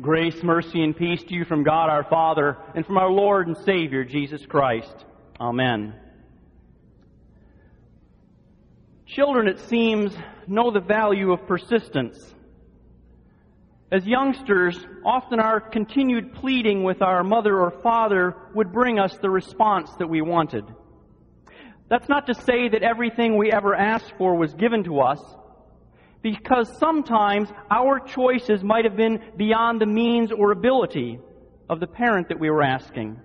Grace, mercy, and peace to you from God our Father and from our Lord and Savior, Jesus Christ. Amen. Children, it seems, know the value of persistence. As youngsters, often our continued pleading with our mother or father would bring us the response that we wanted. That's not to say that everything we ever asked for was given to us, because sometimes our choices might have been beyond the means or ability of the parent that we were asking.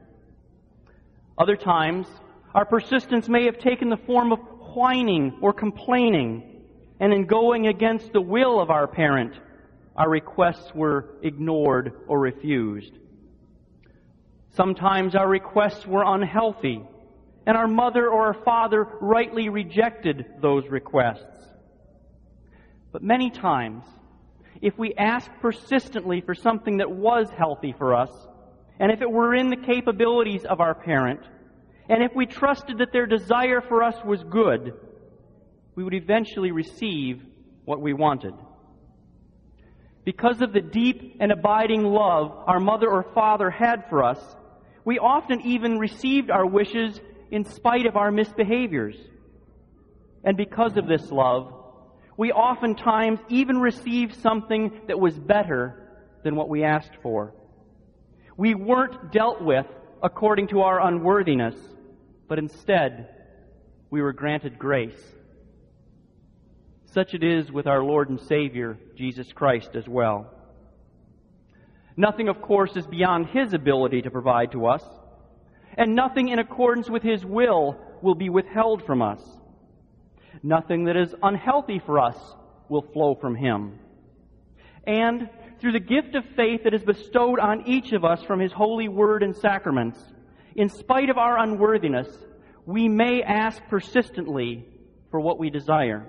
Other times, our persistence may have taken the form of whining or complaining, and in going against the will of our parent, our requests were ignored or refused. Sometimes our requests were unhealthy, and our mother or our father rightly rejected those requests. But many times, if we ask persistently for something that was healthy for us, and if it were in the capabilities of our parent, and if we trusted that their desire for us was good, we would eventually receive what we wanted. Because of the deep and abiding love our mother or father had for us, we often even received our wishes in spite of our misbehaviors. And because of this love, we oftentimes even receive something that was better than what we asked for. We weren't dealt with according to our unworthiness, but instead, we were granted grace. Such it is with our Lord and Savior, Jesus Christ, as well. Nothing, of course, is beyond His ability to provide to us, and nothing in accordance with His will will be withheld from us. Nothing that is unhealthy for us will flow from Him. And through the gift of faith that is bestowed on each of us from His holy word and sacraments, in spite of our unworthiness, we may ask persistently for what we desire.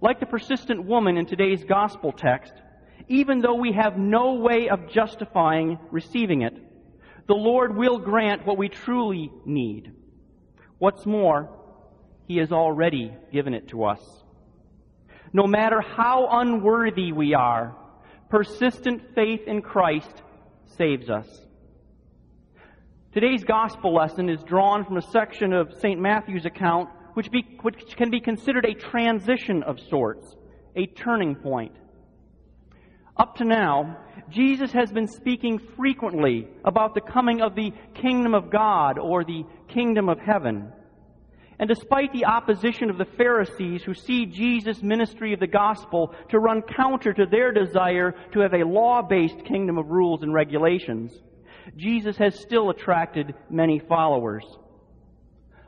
Like the persistent woman in today's gospel text, even though we have no way of justifying receiving it, the Lord will grant what we truly need. What's more, he has already given it to us. No matter how unworthy we are, persistent faith in Christ saves us. Today's gospel lesson is drawn from a section of St. Matthew's account which, be, which can be considered a transition of sorts, a turning point. Up to now, Jesus has been speaking frequently about the coming of the kingdom of God or the kingdom of heaven. And despite the opposition of the Pharisees who see Jesus' ministry of the gospel to run counter to their desire to have a law based kingdom of rules and regulations, Jesus has still attracted many followers.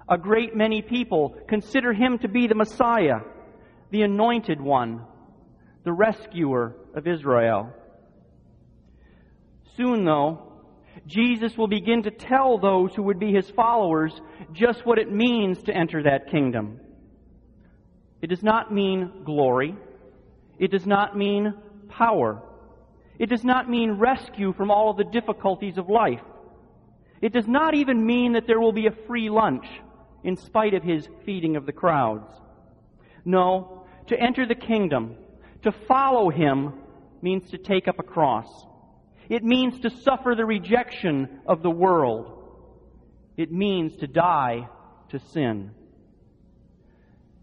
A great many people consider him to be the Messiah, the anointed one, the rescuer of Israel. Soon, though, Jesus will begin to tell those who would be his followers just what it means to enter that kingdom. It does not mean glory. It does not mean power. It does not mean rescue from all of the difficulties of life. It does not even mean that there will be a free lunch in spite of his feeding of the crowds. No, to enter the kingdom, to follow him, means to take up a cross. It means to suffer the rejection of the world. It means to die to sin.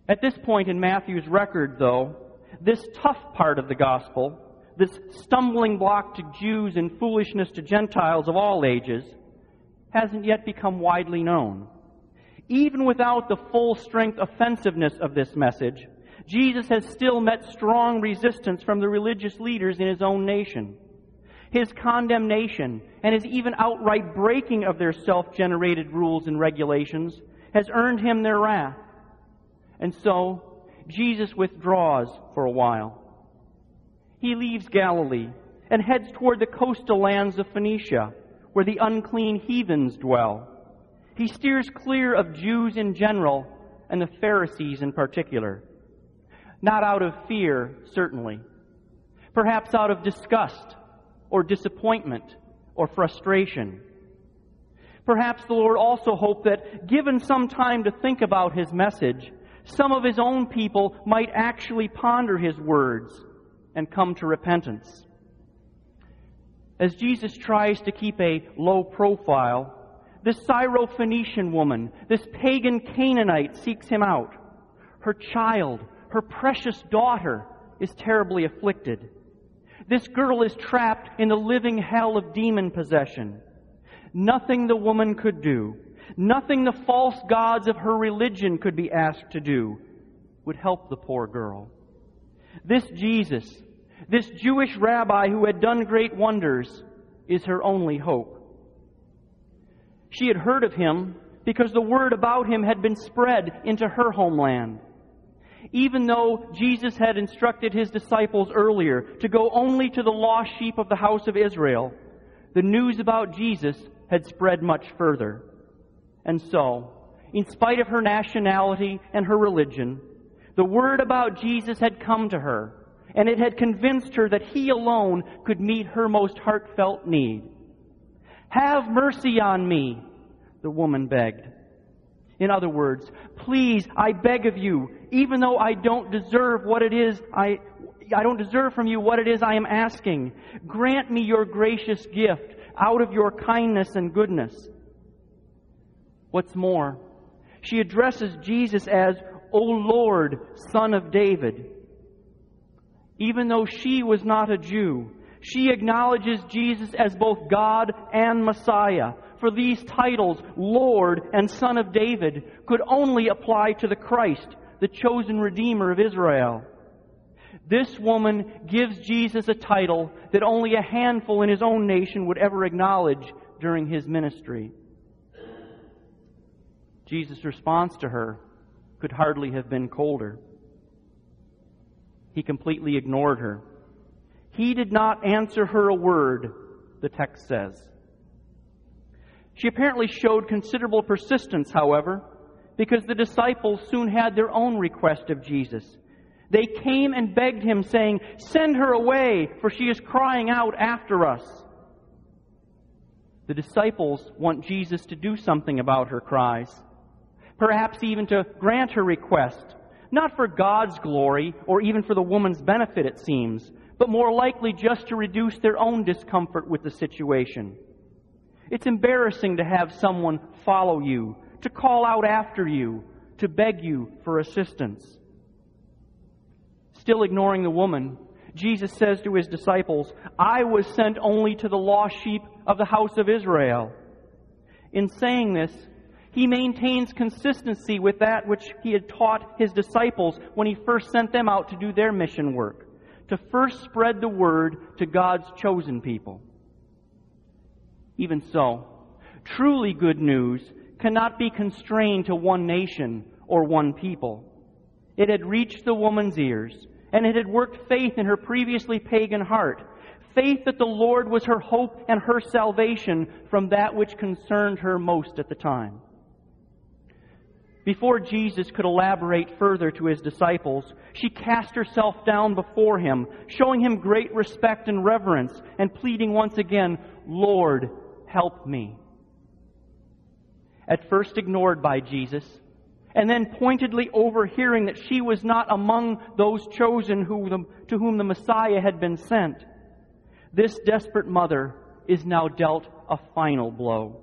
At this point in Matthew's record, though, this tough part of the gospel, this stumbling block to Jews and foolishness to Gentiles of all ages, hasn't yet become widely known. Even without the full strength offensiveness of this message, Jesus has still met strong resistance from the religious leaders in his own nation his condemnation, and his even outright breaking of their self generated rules and regulations has earned him their wrath. And so, Jesus withdraws for a while. He leaves Galilee and heads toward the coastal lands of Phoenicia, where the unclean heathens dwell. He steers clear of Jews in general and the Pharisees in particular. Not out of fear, certainly. Perhaps out of disgust or disappointment or frustration. Perhaps the Lord also hoped that, given some time to think about his message, some of his own people might actually ponder his words and come to repentance. As Jesus tries to keep a low profile, this Syrophoenician woman, this pagan Canaanite seeks him out. Her child, her precious daughter, is terribly afflicted. This girl is trapped in the living hell of demon possession. Nothing the woman could do, nothing the false gods of her religion could be asked to do, would help the poor girl. This Jesus, this Jewish rabbi who had done great wonders, is her only hope. She had heard of him because the word about him had been spread into her homeland. Even though Jesus had instructed his disciples earlier to go only to the lost sheep of the house of Israel, the news about Jesus had spread much further. And so, in spite of her nationality and her religion, the word about Jesus had come to her, and it had convinced her that he alone could meet her most heartfelt need. Have mercy on me, the woman begged. In other words, please, I beg of you, even though I don't deserve what it is I, I don't deserve from you what it is I am asking, grant me your gracious gift out of your kindness and goodness. What's more, she addresses Jesus as, O Lord, Son of David. Even though she was not a Jew, she acknowledges Jesus as both God and Messiah. For these titles, Lord and Son of David, could only apply to the Christ, the chosen Redeemer of Israel. This woman gives Jesus a title that only a handful in his own nation would ever acknowledge during his ministry. Jesus' response to her could hardly have been colder. He completely ignored her. He did not answer her a word, the text says. She apparently showed considerable persistence, however, because the disciples soon had their own request of Jesus. They came and begged him, saying, Send her away, for she is crying out after us. The disciples want Jesus to do something about her cries, perhaps even to grant her request, not for God's glory or even for the woman's benefit, it seems, but more likely just to reduce their own discomfort with the situation. It's embarrassing to have someone follow you, to call out after you, to beg you for assistance. Still ignoring the woman, Jesus says to his disciples, I was sent only to the lost sheep of the house of Israel. In saying this, he maintains consistency with that which he had taught his disciples when he first sent them out to do their mission work, to first spread the word to God's chosen people. Even so, truly good news cannot be constrained to one nation or one people. It had reached the woman's ears, and it had worked faith in her previously pagan heart, faith that the Lord was her hope and her salvation from that which concerned her most at the time. Before Jesus could elaborate further to his disciples, she cast herself down before him, showing him great respect and reverence, and pleading once again, Lord, help me. At first ignored by Jesus, and then pointedly overhearing that she was not among those chosen who the, to whom the Messiah had been sent, this desperate mother is now dealt a final blow.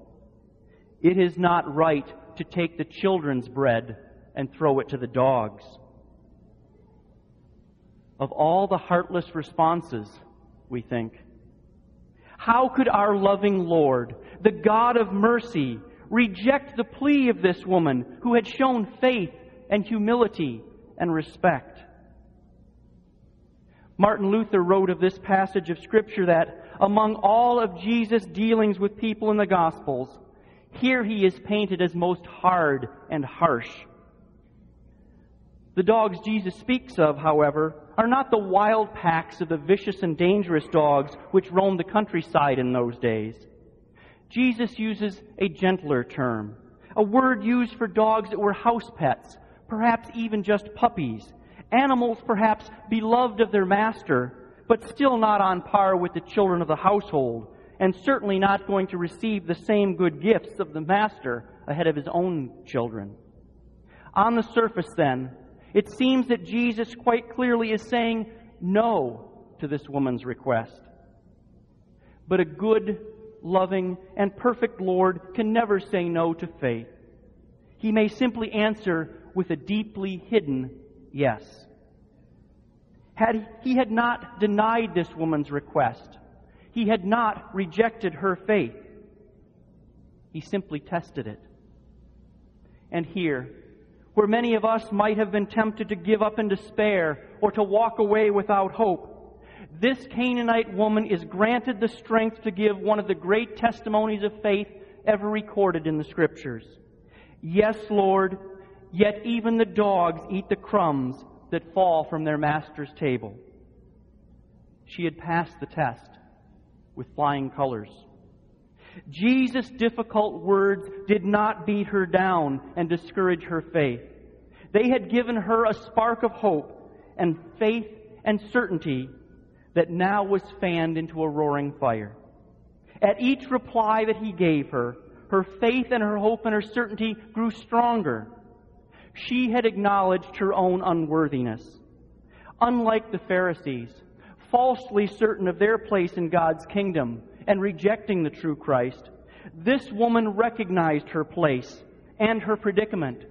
It is not right to take the children's bread and throw it to the dogs. Of all the heartless responses, we think, how could our loving Lord, the God of mercy, reject the plea of this woman who had shown faith and humility and respect? Martin Luther wrote of this passage of Scripture that among all of Jesus' dealings with people in the Gospels, here he is painted as most hard and harsh. The dogs Jesus speaks of, however, are not the wild packs of the vicious and dangerous dogs which roamed the countryside in those days. Jesus uses a gentler term, a word used for dogs that were house pets, perhaps even just puppies, animals perhaps beloved of their master, but still not on par with the children of the household, and certainly not going to receive the same good gifts of the master ahead of his own children. On the surface, then, it seems that Jesus quite clearly is saying no to this woman's request. But a good, loving, and perfect Lord can never say no to faith. He may simply answer with a deeply hidden yes. Had he had not denied this woman's request, he had not rejected her faith. He simply tested it. And here, where many of us might have been tempted to give up in despair or to walk away without hope, this Canaanite woman is granted the strength to give one of the great testimonies of faith ever recorded in the Scriptures. Yes, Lord, yet even the dogs eat the crumbs that fall from their master's table. She had passed the test with flying colors. Jesus' difficult words did not beat her down and discourage her faith. They had given her a spark of hope and faith and certainty that now was fanned into a roaring fire. At each reply that he gave her, her faith and her hope and her certainty grew stronger. She had acknowledged her own unworthiness. Unlike the Pharisees, falsely certain of their place in God's kingdom and rejecting the true Christ, this woman recognized her place and her predicament.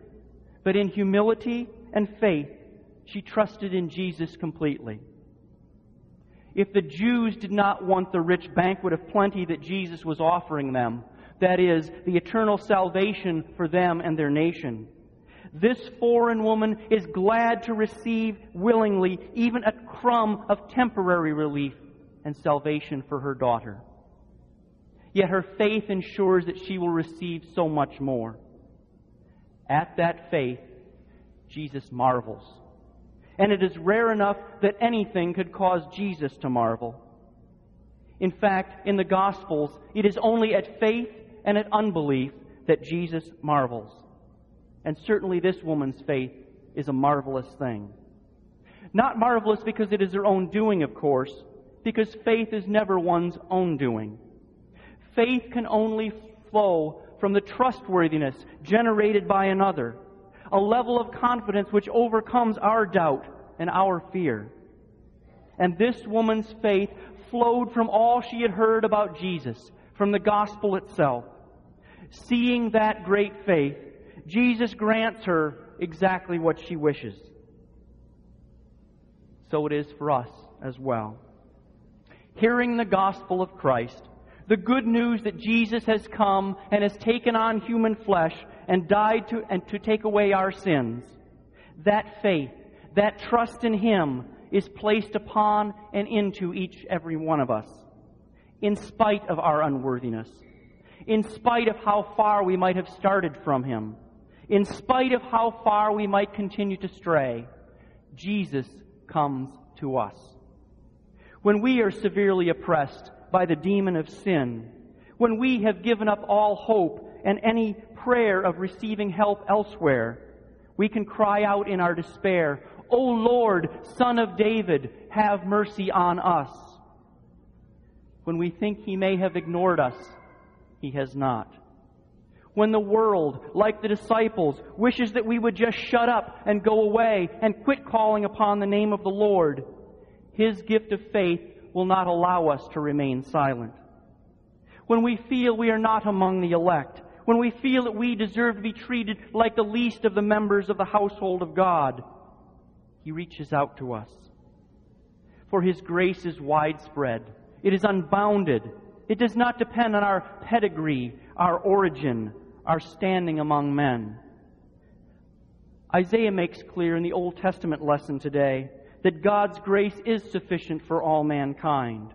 But in humility and faith, she trusted in Jesus completely. If the Jews did not want the rich banquet of plenty that Jesus was offering them, that is, the eternal salvation for them and their nation, this foreign woman is glad to receive willingly even a crumb of temporary relief and salvation for her daughter. Yet her faith ensures that she will receive so much more. At that faith, Jesus marvels. And it is rare enough that anything could cause Jesus to marvel. In fact, in the Gospels, it is only at faith and at unbelief that Jesus marvels. And certainly this woman's faith is a marvelous thing. Not marvelous because it is her own doing, of course, because faith is never one's own doing. Faith can only flow from the trustworthiness generated by another, a level of confidence which overcomes our doubt and our fear. And this woman's faith flowed from all she had heard about Jesus, from the gospel itself. Seeing that great faith, Jesus grants her exactly what she wishes. So it is for us as well. Hearing the gospel of Christ, the good news that Jesus has come and has taken on human flesh and died to, and to take away our sins, that faith, that trust in Him is placed upon and into each every one of us, in spite of our unworthiness, in spite of how far we might have started from Him, in spite of how far we might continue to stray, Jesus comes to us. When we are severely oppressed by the demon of sin, when we have given up all hope and any prayer of receiving help elsewhere, we can cry out in our despair, O Lord, Son of David, have mercy on us. When we think he may have ignored us, he has not. When the world, like the disciples, wishes that we would just shut up and go away and quit calling upon the name of the Lord, his gift of faith will not allow us to remain silent. When we feel we are not among the elect, when we feel that we deserve to be treated like the least of the members of the household of God, He reaches out to us. For His grace is widespread. It is unbounded. It does not depend on our pedigree, our origin, our standing among men. Isaiah makes clear in the Old Testament lesson today that God's grace is sufficient for all mankind.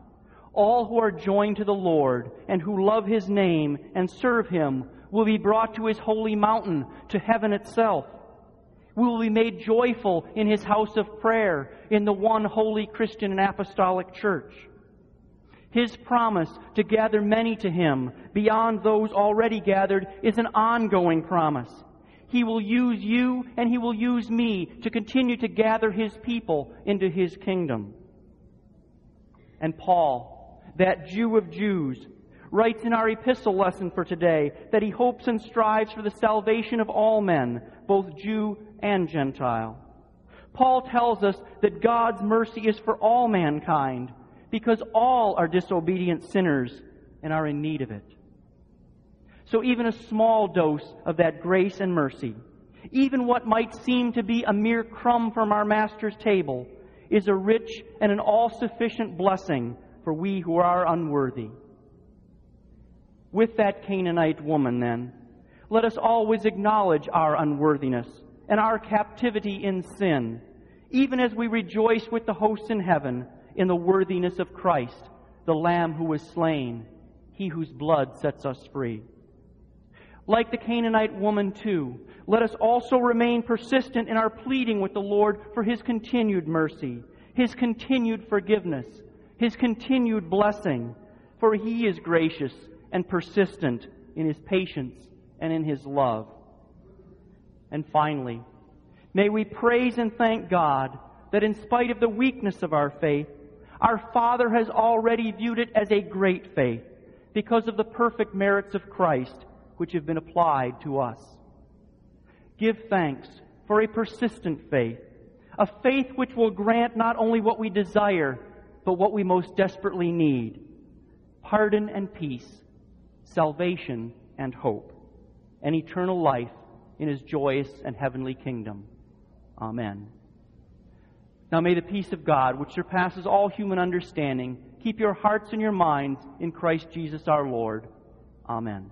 All who are joined to the Lord and who love His name and serve Him will be brought to His holy mountain, to heaven itself. We will be made joyful in His house of prayer, in the one holy Christian and apostolic church. His promise to gather many to Him beyond those already gathered is an ongoing promise. He will use you and He will use me to continue to gather His people into His kingdom. And Paul, that Jew of Jews, writes in our epistle lesson for today that he hopes and strives for the salvation of all men, both Jew and Gentile. Paul tells us that God's mercy is for all mankind because all are disobedient sinners and are in need of it. So even a small dose of that grace and mercy, even what might seem to be a mere crumb from our Master's table, is a rich and an all sufficient blessing for we who are unworthy. With that Canaanite woman, then, let us always acknowledge our unworthiness and our captivity in sin, even as we rejoice with the hosts in heaven in the worthiness of Christ, the Lamb who was slain, he whose blood sets us free. Like the Canaanite woman, too, let us also remain persistent in our pleading with the Lord for his continued mercy, his continued forgiveness, his continued blessing, for he is gracious and persistent in his patience and in his love. And finally, may we praise and thank God that in spite of the weakness of our faith, our Father has already viewed it as a great faith because of the perfect merits of Christ which have been applied to us. Give thanks for a persistent faith, a faith which will grant not only what we desire, but what we most desperately need pardon and peace, salvation and hope, and eternal life in his joyous and heavenly kingdom. Amen. Now may the peace of God, which surpasses all human understanding, keep your hearts and your minds in Christ Jesus our Lord. Amen.